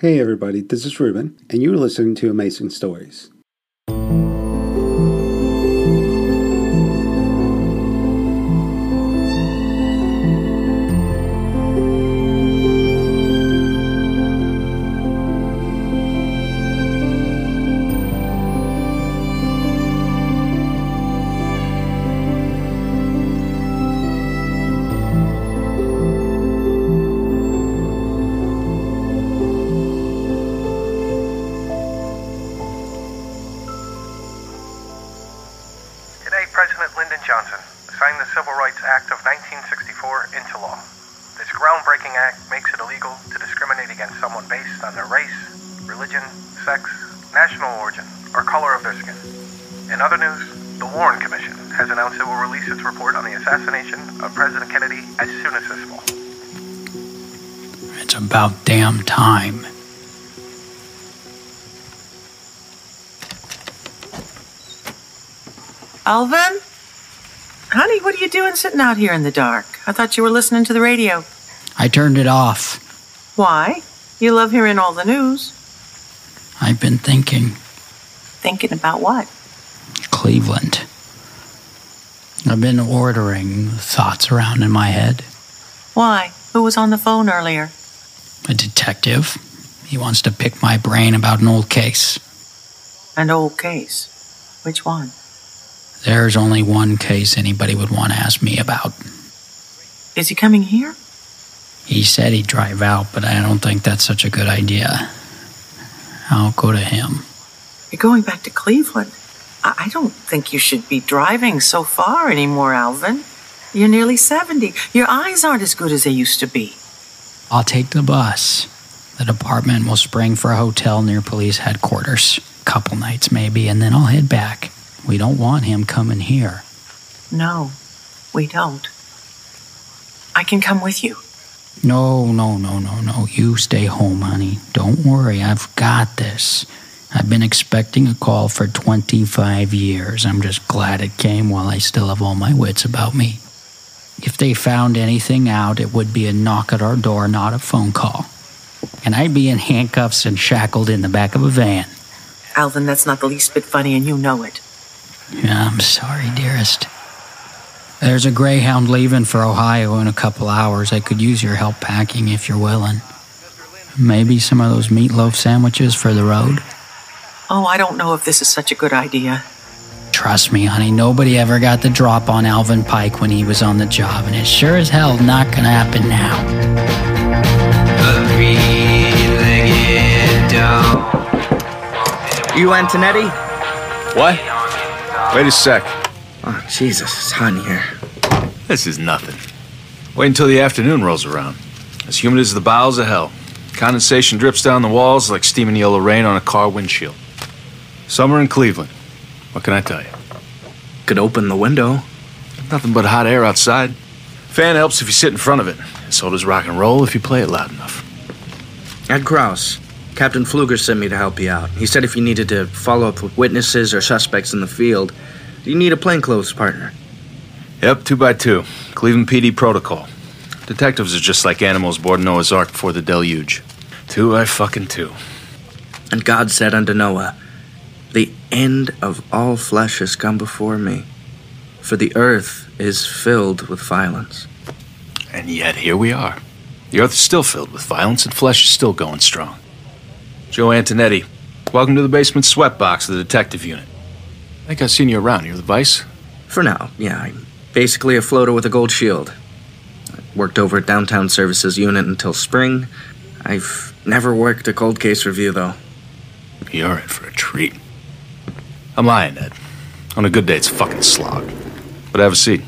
Hey everybody, this is Ruben, and you're listening to Amazing Stories. Lyndon Johnson signed the Civil Rights Act of 1964 into law. This groundbreaking act makes it illegal to discriminate against someone based on their race, religion, sex, national origin, or color of their skin. In other news, the Warren Commission has announced it will release its report on the assassination of President Kennedy as soon as this fall. It's about damn time. Alvin? Honey, what are you doing sitting out here in the dark? I thought you were listening to the radio. I turned it off. Why? You love hearing all the news. I've been thinking Thinking about what? Cleveland. I've been ordering thoughts around in my head. Why? Who was on the phone earlier? A detective. He wants to pick my brain about an old case. An old case. Which one? There's only one case anybody would want to ask me about. Is he coming here? He said he'd drive out, but I don't think that's such a good idea. I'll go to him. You're going back to Cleveland. I, don't think you should be driving so far anymore, Alvin. You're nearly 70. Your eyes aren't as good as they used to be. I'll take the bus. The department will spring for a hotel near police headquarters. Couple nights maybe, and then I'll head back. We don't want him coming here. No, we don't. I can come with you. No, no, no, no, no. You stay home, honey. Don't worry, I've got this. I've been expecting a call for 25 years. I'm just glad it came while I still have all my wits about me. If they found anything out, it would be a knock at our door, not a phone call. And I'd be in handcuffs and shackled in the back of a van. Alvin, that's not the least bit funny, and you know it. Yeah, I'm sorry, dearest. There's a Greyhound leaving for Ohio in a couple hours. I could use your help packing if you're willing. Maybe some of those meatloaf sandwiches for the road. Oh, I don't know if this is such a good idea. Trust me, honey, nobody ever got the drop on Alvin Pike when he was on the job, and it's sure as hell not gonna happen now. You Antonetti? What? Wait a sec. Oh, Jesus, it's hot in here. This is nothing. Wait until the afternoon rolls around. As humid as the bowels of hell. Condensation drips down the walls like steaming yellow rain on a car windshield. Summer in Cleveland. What can I tell you? Could open the window. Nothing but hot air outside. Fan helps if you sit in front of it. And so does rock and roll if you play it loud enough. Ed Kraus. Captain Fluger sent me to help you out. He said if you needed to follow up with witnesses or suspects in the field, you need a plainclothes partner. Yep, two by two. Cleveland PD protocol. Detectives are just like animals aboard Noah's Ark before the deluge. Two by fucking two. And God said unto Noah, The end of all flesh has come before me, for the earth is filled with violence. And yet here we are. The earth is still filled with violence and flesh is still going strong. Joe Antonetti, welcome to the basement sweatbox of the detective unit. I think I've seen you around. You're the vice? For now, yeah, I'm basically a floater with a gold shield. I worked over at Downtown Services Unit until spring. I've never worked a cold case review, though. You're in for a treat. I'm lying, Ed. On a good day, it's a fucking slog. But have a seat.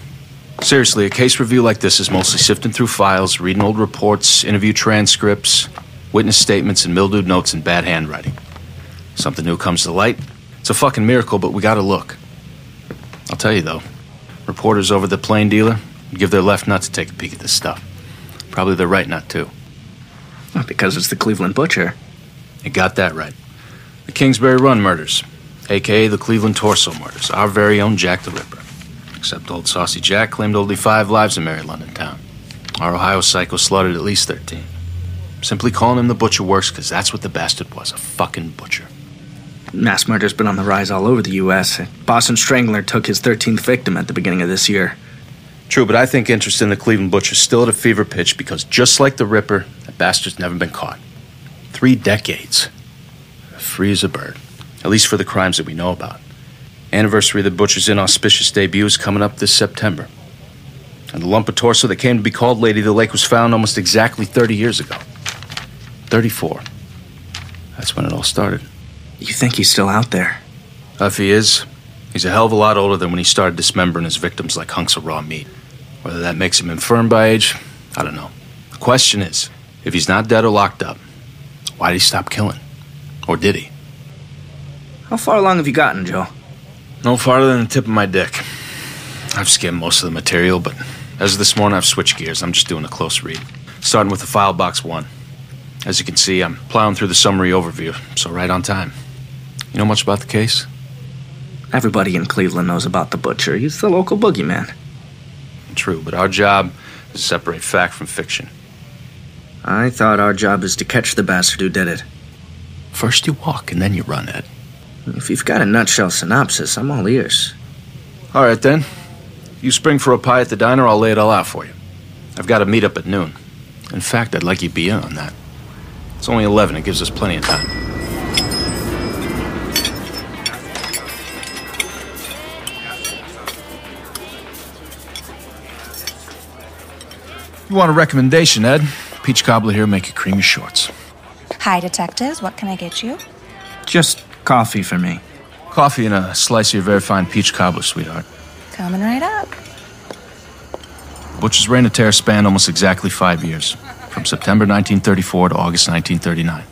Seriously, a case review like this is mostly sifting through files, reading old reports, interview transcripts, witness statements, and mildewed notes in bad handwriting. Something new comes to light. It's a fucking miracle, but we gotta look. I'll tell you though, reporters over the Plain Dealer give their left nut to take a peek at this stuff. Probably their right nut too. Well, because it's the Cleveland Butcher. You got that right. The Kingsbury Run murders, aka the Cleveland Torso murders, our very own Jack the Ripper. Except old Saucy Jack claimed only five lives in Mary London town. Our Ohio psycho slaughtered at least 13. Simply calling him the butcher works because that's what the bastard was a fucking butcher. Mass murder's been on the rise all over the U.S. Boston Strangler took his 13th victim at the beginning of this year. True, but I think interest in the Cleveland Butcher's still at a fever pitch because just like the Ripper, that bastard's never been caught. Three decades. Free as a bird. At least for the crimes that we know about. Anniversary of the Butcher's inauspicious debut is coming up this September. And the lump of torso that came to be called Lady of the Lake was found almost exactly 30 years ago. 34. That's when it all started. You think he's still out there? If he is, he's a hell of a lot older than when he started dismembering his victims like hunks of raw meat. Whether that makes him infirm by age, I don't know. The question is if he's not dead or locked up, why did he stop killing? Or did he? How far along have you gotten, Joe? No farther than the tip of my dick. I've skimmed most of the material, but as of this morning, I've switched gears. I'm just doing a close read. Starting with the file box one. As you can see, I'm plowing through the summary overview, so right on time. You know much about the case? Everybody in Cleveland knows about the butcher. He's the local boogeyman. True, but our job is to separate fact from fiction. I thought our job is to catch the bastard who did it. First you walk, and then you run, Ed. If you've got a nutshell synopsis, I'm all ears. All right, then. You spring for a pie at the diner, I'll lay it all out for you. I've got a meet up at noon. In fact, I'd like you to be in on that. It's only 11, it gives us plenty of time. You want a recommendation, Ed? Peach cobbler here, make you creamy shorts. Hi, detectives. What can I get you? Just coffee for me. Coffee and a slice of your very fine peach cobbler, sweetheart. Coming right up. Butcher's reign of terror spanned almost exactly five years, from September 1934 to August 1939.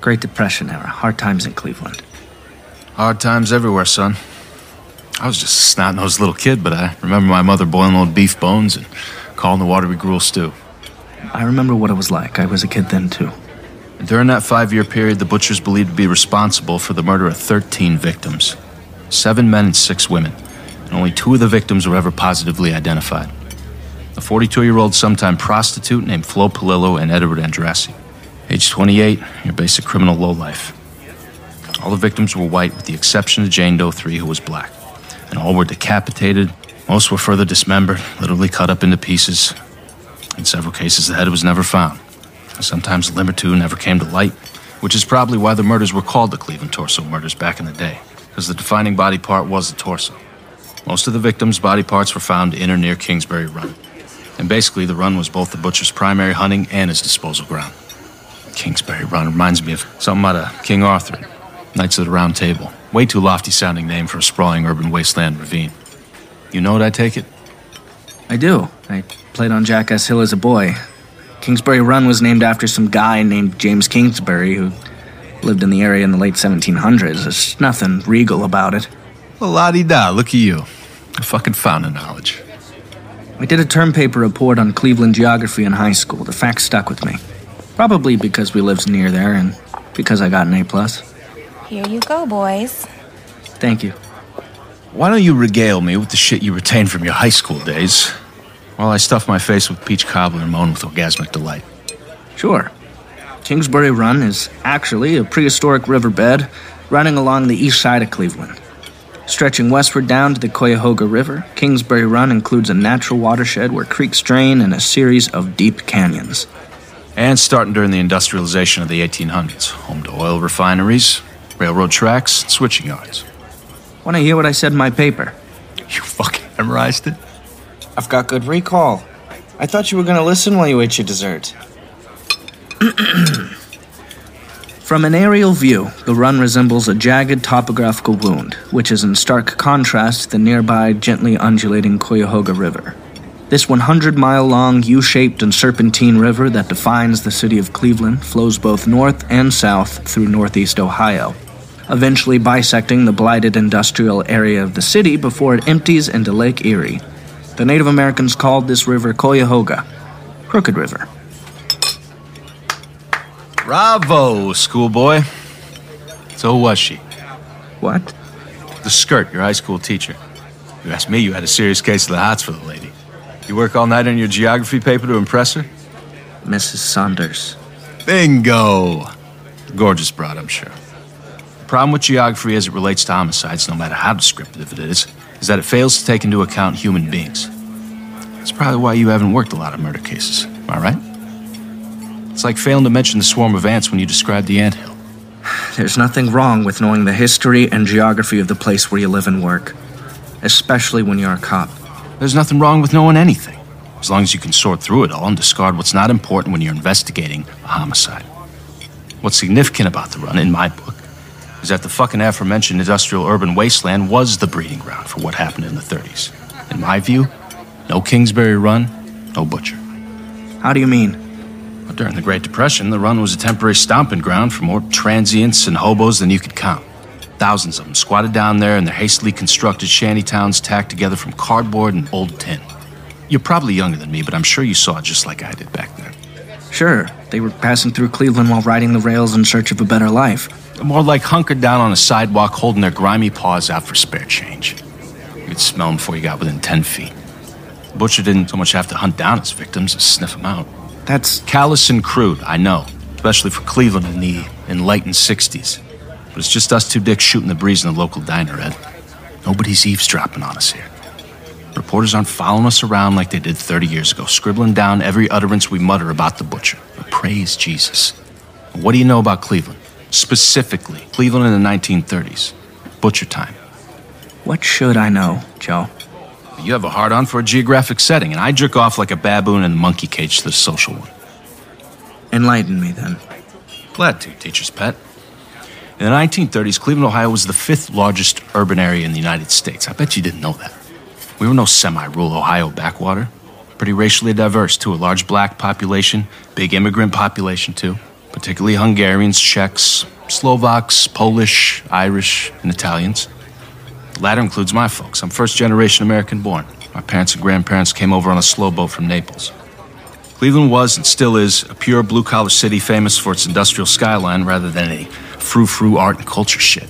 Great Depression era. Hard times in Cleveland. Hard times everywhere, son. I was just a snot nosed little kid, but I remember my mother boiling old beef bones and calling the watery gruel stew. I remember what it was like. I was a kid then, too. And during that five year period, the butchers believed to be responsible for the murder of 13 victims seven men and six women, and only two of the victims were ever positively identified. A 42 year old sometime prostitute named Flo Polillo and Edward Andrassy. Age 28, your basic criminal lowlife. All the victims were white, with the exception of Jane Doe 3, who was black. And all were decapitated. Most were further dismembered, literally cut up into pieces. In several cases, the head was never found. Sometimes a limb or two never came to light, which is probably why the murders were called the Cleveland Torso murders back in the day, because the defining body part was the torso. Most of the victims' body parts were found in or near Kingsbury Run. And basically, the run was both the butcher's primary hunting and his disposal ground. Kingsbury Run reminds me of something out of King Arthur, Knights of the Round Table. Way too lofty sounding name for a sprawling urban wasteland ravine. You know what I take it? I do. I played on Jackass Hill as a boy. Kingsbury Run was named after some guy named James Kingsbury who lived in the area in the late 1700s. There's nothing regal about it. Well, la di da, look at you. A fucking fountain of knowledge. I did a term paper report on Cleveland geography in high school. The facts stuck with me. Probably because we lived near there and because I got an A plus. Here you go, boys. Thank you. Why don't you regale me with the shit you retained from your high school days while I stuff my face with peach cobbler and moan with orgasmic delight? Sure. Kingsbury Run is actually a prehistoric riverbed running along the east side of Cleveland. Stretching westward down to the Cuyahoga River, Kingsbury Run includes a natural watershed where creeks drain and a series of deep canyons. And starting during the industrialization of the 1800s, home to oil refineries, railroad tracks, and switching yards. Want to hear what I said in my paper? You fucking memorized it? I've got good recall. I thought you were going to listen while you ate your dessert. From an aerial view, the run resembles a jagged topographical wound, which is in stark contrast to the nearby gently undulating Cuyahoga River. This 100 mile long, U shaped, and serpentine river that defines the city of Cleveland flows both north and south through northeast Ohio, eventually bisecting the blighted industrial area of the city before it empties into Lake Erie. The Native Americans called this river Cuyahoga, Crooked River. Bravo, schoolboy. So who was she? What? The skirt, your high school teacher. You asked me, you had a serious case of the hots for the lady. You work all night on your geography paper to impress her? Mrs. Saunders. Bingo! Gorgeous broad, I'm sure. The problem with geography as it relates to homicides, no matter how descriptive it is, is that it fails to take into account human beings. That's probably why you haven't worked a lot of murder cases, am I right? It's like failing to mention the swarm of ants when you describe the anthill. There's nothing wrong with knowing the history and geography of the place where you live and work, especially when you're a cop. There's nothing wrong with knowing anything, as long as you can sort through it all and discard what's not important when you're investigating a homicide. What's significant about the run, in my book, is that the fucking aforementioned industrial urban wasteland was the breeding ground for what happened in the 30s. In my view, no Kingsbury Run, no Butcher. How do you mean? Well, during the Great Depression, the run was a temporary stomping ground for more transients and hobos than you could count. Thousands of them squatted down there in their hastily constructed shanty towns tacked together from cardboard and old tin. You're probably younger than me, but I'm sure you saw it just like I did back then. Sure, they were passing through Cleveland while riding the rails in search of a better life. More like hunkered down on a sidewalk holding their grimy paws out for spare change. You'd smell them before you got within 10 feet. Butcher didn't so much have to hunt down his victims as sniff them out. That's Callous and crude, I know, especially for Cleveland in the enlightened 60s. But it's just us two dicks shooting the breeze in the local diner, Ed. Nobody's eavesdropping on us here. Reporters aren't following us around like they did 30 years ago, scribbling down every utterance we mutter about the butcher. But praise Jesus. What do you know about Cleveland? Specifically, Cleveland in the 1930s. Butcher time. what should I know, Joe? You have a hard on for a geographic setting, and I jerk off like a baboon in the monkey cage to the social one. Enlighten me then. Glad to, teacher's pet. In the 1930s, Cleveland, Ohio was the fifth largest urban area in the United States. I bet you didn't know that. We were no semi rural Ohio backwater. Pretty racially diverse, too. A large black population, big immigrant population, too. Particularly Hungarians, Czechs, Slovaks, Polish, Irish, and Italians. Latter includes my folks. I'm first generation American born. My parents and grandparents came over on a slow boat from Naples. Cleveland was and still is a pure blue collar city famous for its industrial skyline rather than any frou frou art and culture shit.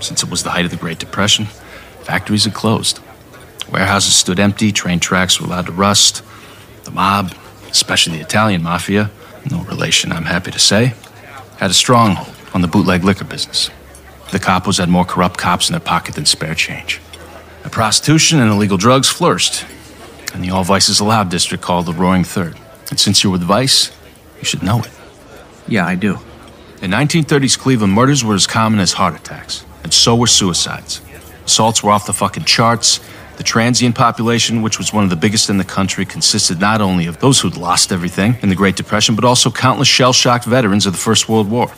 Since it was the height of the Great Depression, factories had closed. Warehouses stood empty, train tracks were allowed to rust. The mob, especially the Italian mafia, no relation, I'm happy to say, had a stronghold on the bootleg liquor business. The capos had more corrupt cops in their pocket than spare change. The prostitution and illegal drugs flourished in the all vices allowed district called the Roaring Third. And since you're with Vice, you should know it. Yeah, I do. In 1930s Cleveland, murders were as common as heart attacks, and so were suicides. Assaults were off the fucking charts. The transient population, which was one of the biggest in the country, consisted not only of those who'd lost everything in the Great Depression, but also countless shell shocked veterans of the First World War.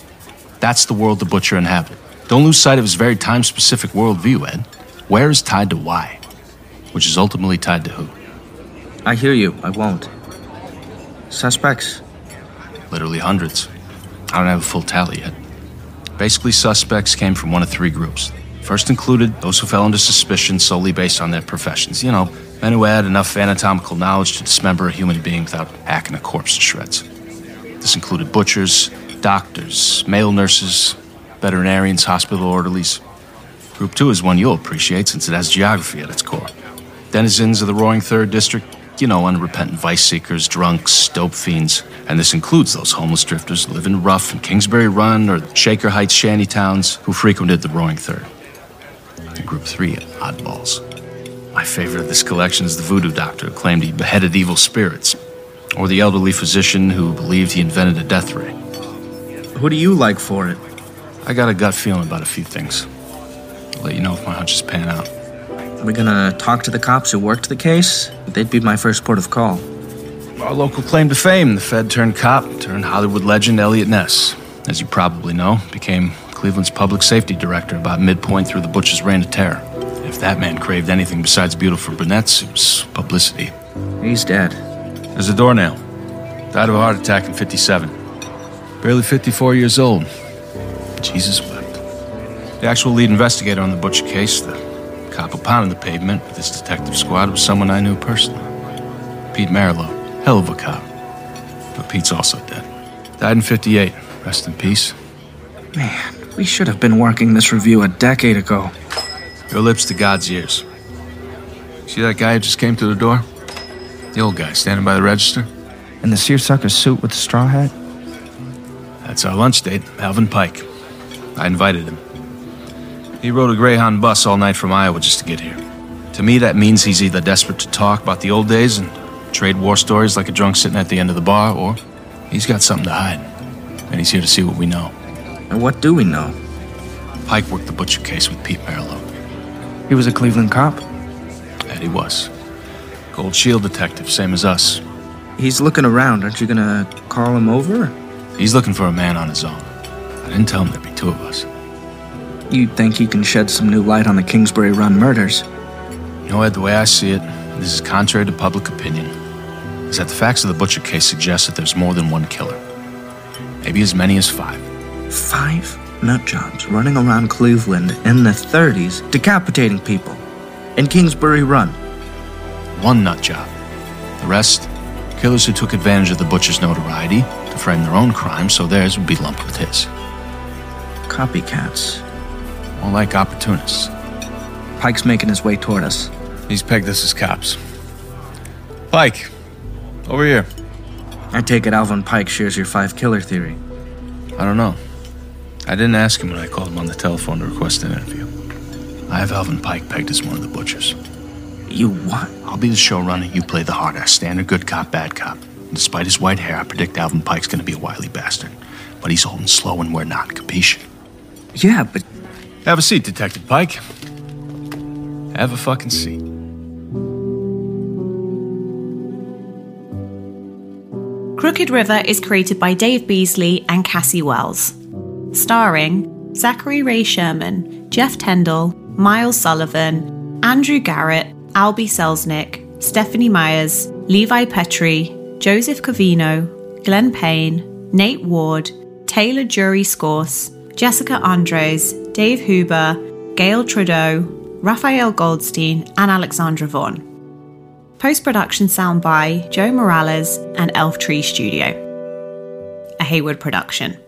That's the world the Butcher inhabited. Don't lose sight of his very time specific worldview, Ed. Where is tied to why, which is ultimately tied to who. I hear you. I won't. Suspects? Literally hundreds. I don't have a full tally yet. Basically, suspects came from one of three groups. First included those who fell under suspicion solely based on their professions. You know, men who had enough anatomical knowledge to dismember a human being without hacking a corpse to shreds. This included butchers, doctors, male nurses, veterinarians, hospital orderlies. Group two is one you'll appreciate since it has geography at its core. Denizens of the Roaring Third District, you know, unrepentant vice seekers, drunks, dope fiends. And this includes those homeless drifters living rough in Kingsbury Run or the Shaker Heights shanty towns who frequented the Roaring Third. And group three, oddballs. My favorite of this collection is the voodoo doctor who claimed he beheaded evil spirits, or the elderly physician who believed he invented a death ray. Who do you like for it? I got a gut feeling about a few things. I'll let you know if my hunches pan out. Are we gonna talk to the cops who worked the case? They'd be my first port of call. Our local claim to fame, the Fed turned cop, turned Hollywood legend Eliot Ness. As you probably know, became Cleveland's public safety director about midpoint through the Butcher's reign of terror. If that man craved anything besides beautiful brunettes, it was publicity. He's dead. There's a doornail. Died of a heart attack in 57. Barely 54 years old. Jesus wept. The actual lead investigator on the Butcher case, the cop who pounded the pavement with his detective squad, was someone I knew personally. Pete Merylo. Hell of a cop. But Pete's also dead. Died in 58. Rest in peace. Man, we should have been working this review a decade ago. Your lips to God's ears. See that guy who just came through the door? The old guy standing by the register? In the seersucker suit with the straw hat? That's our lunch date, Alvin Pike. I invited him. He rode a Greyhound bus all night from Iowa just to get here. To me, that means he's either desperate to talk about the old days and trade war stories like a drunk sitting at the end of the bar, or he's got something to hide. And he's here to see what we know. And what do we know? Pike worked the butcher case with Pete Merylo. He was a Cleveland cop. That he was. Gold Shield detective, same as us. He's looking around. Aren't you gonna call him over? He's looking for a man on his own. I didn't tell him there'd be two of us. You'd think he can shed some new light on the Kingsbury Run murders? You know, Ed, the way I see it, this is contrary to public opinion, is that the facts of the Butcher case suggest that there's more than one killer. Maybe as many as five. Five nut jobs running around Cleveland in the 30s, decapitating people. In Kingsbury Run. One nut job. The rest, killers who took advantage of the Butcher's notoriety to frame their own crimes so theirs would be lumped with his. Copycats. More like opportunists. Pike's making his way toward us. He's pegged us as cops. Pike, over here. I take it Alvin Pike shares your five killer theory. I don't know. I didn't ask him when I called him on the telephone to request an interview. I have Alvin Pike pegged as one of the butchers. You what? I'll be the showrunner, you play the hard ass, standard good cop, bad cop. And despite his white hair, I predict Alvin Pike's gonna be a wily bastard. But he's holding slow and we're not, capiche? Yeah, but Have a seat, Detective Pike. Have a fucking seat. Crooked River is created by Dave Beazley and Casey Wells. Starring Zachary Ray Sherman, Jeff Tendall, Miles Sullivan, Andrew Garrett, Albie Selznick, Stephanie Myers, Levi Petrie, Joseph Covino, Glenn Payne, Nate Ward, Taylor Jury Scorse, Jessica Andres, Dave Huber, Gail Trudeau, Raphael Goldstein, and Alexandra Vaughn. Post production sound by Joe Morales and Elf Tree Studio. A Hayward production.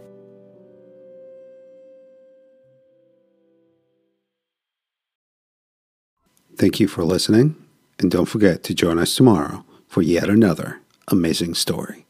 Thank you for listening, and don't forget to join us tomorrow for yet another amazing story.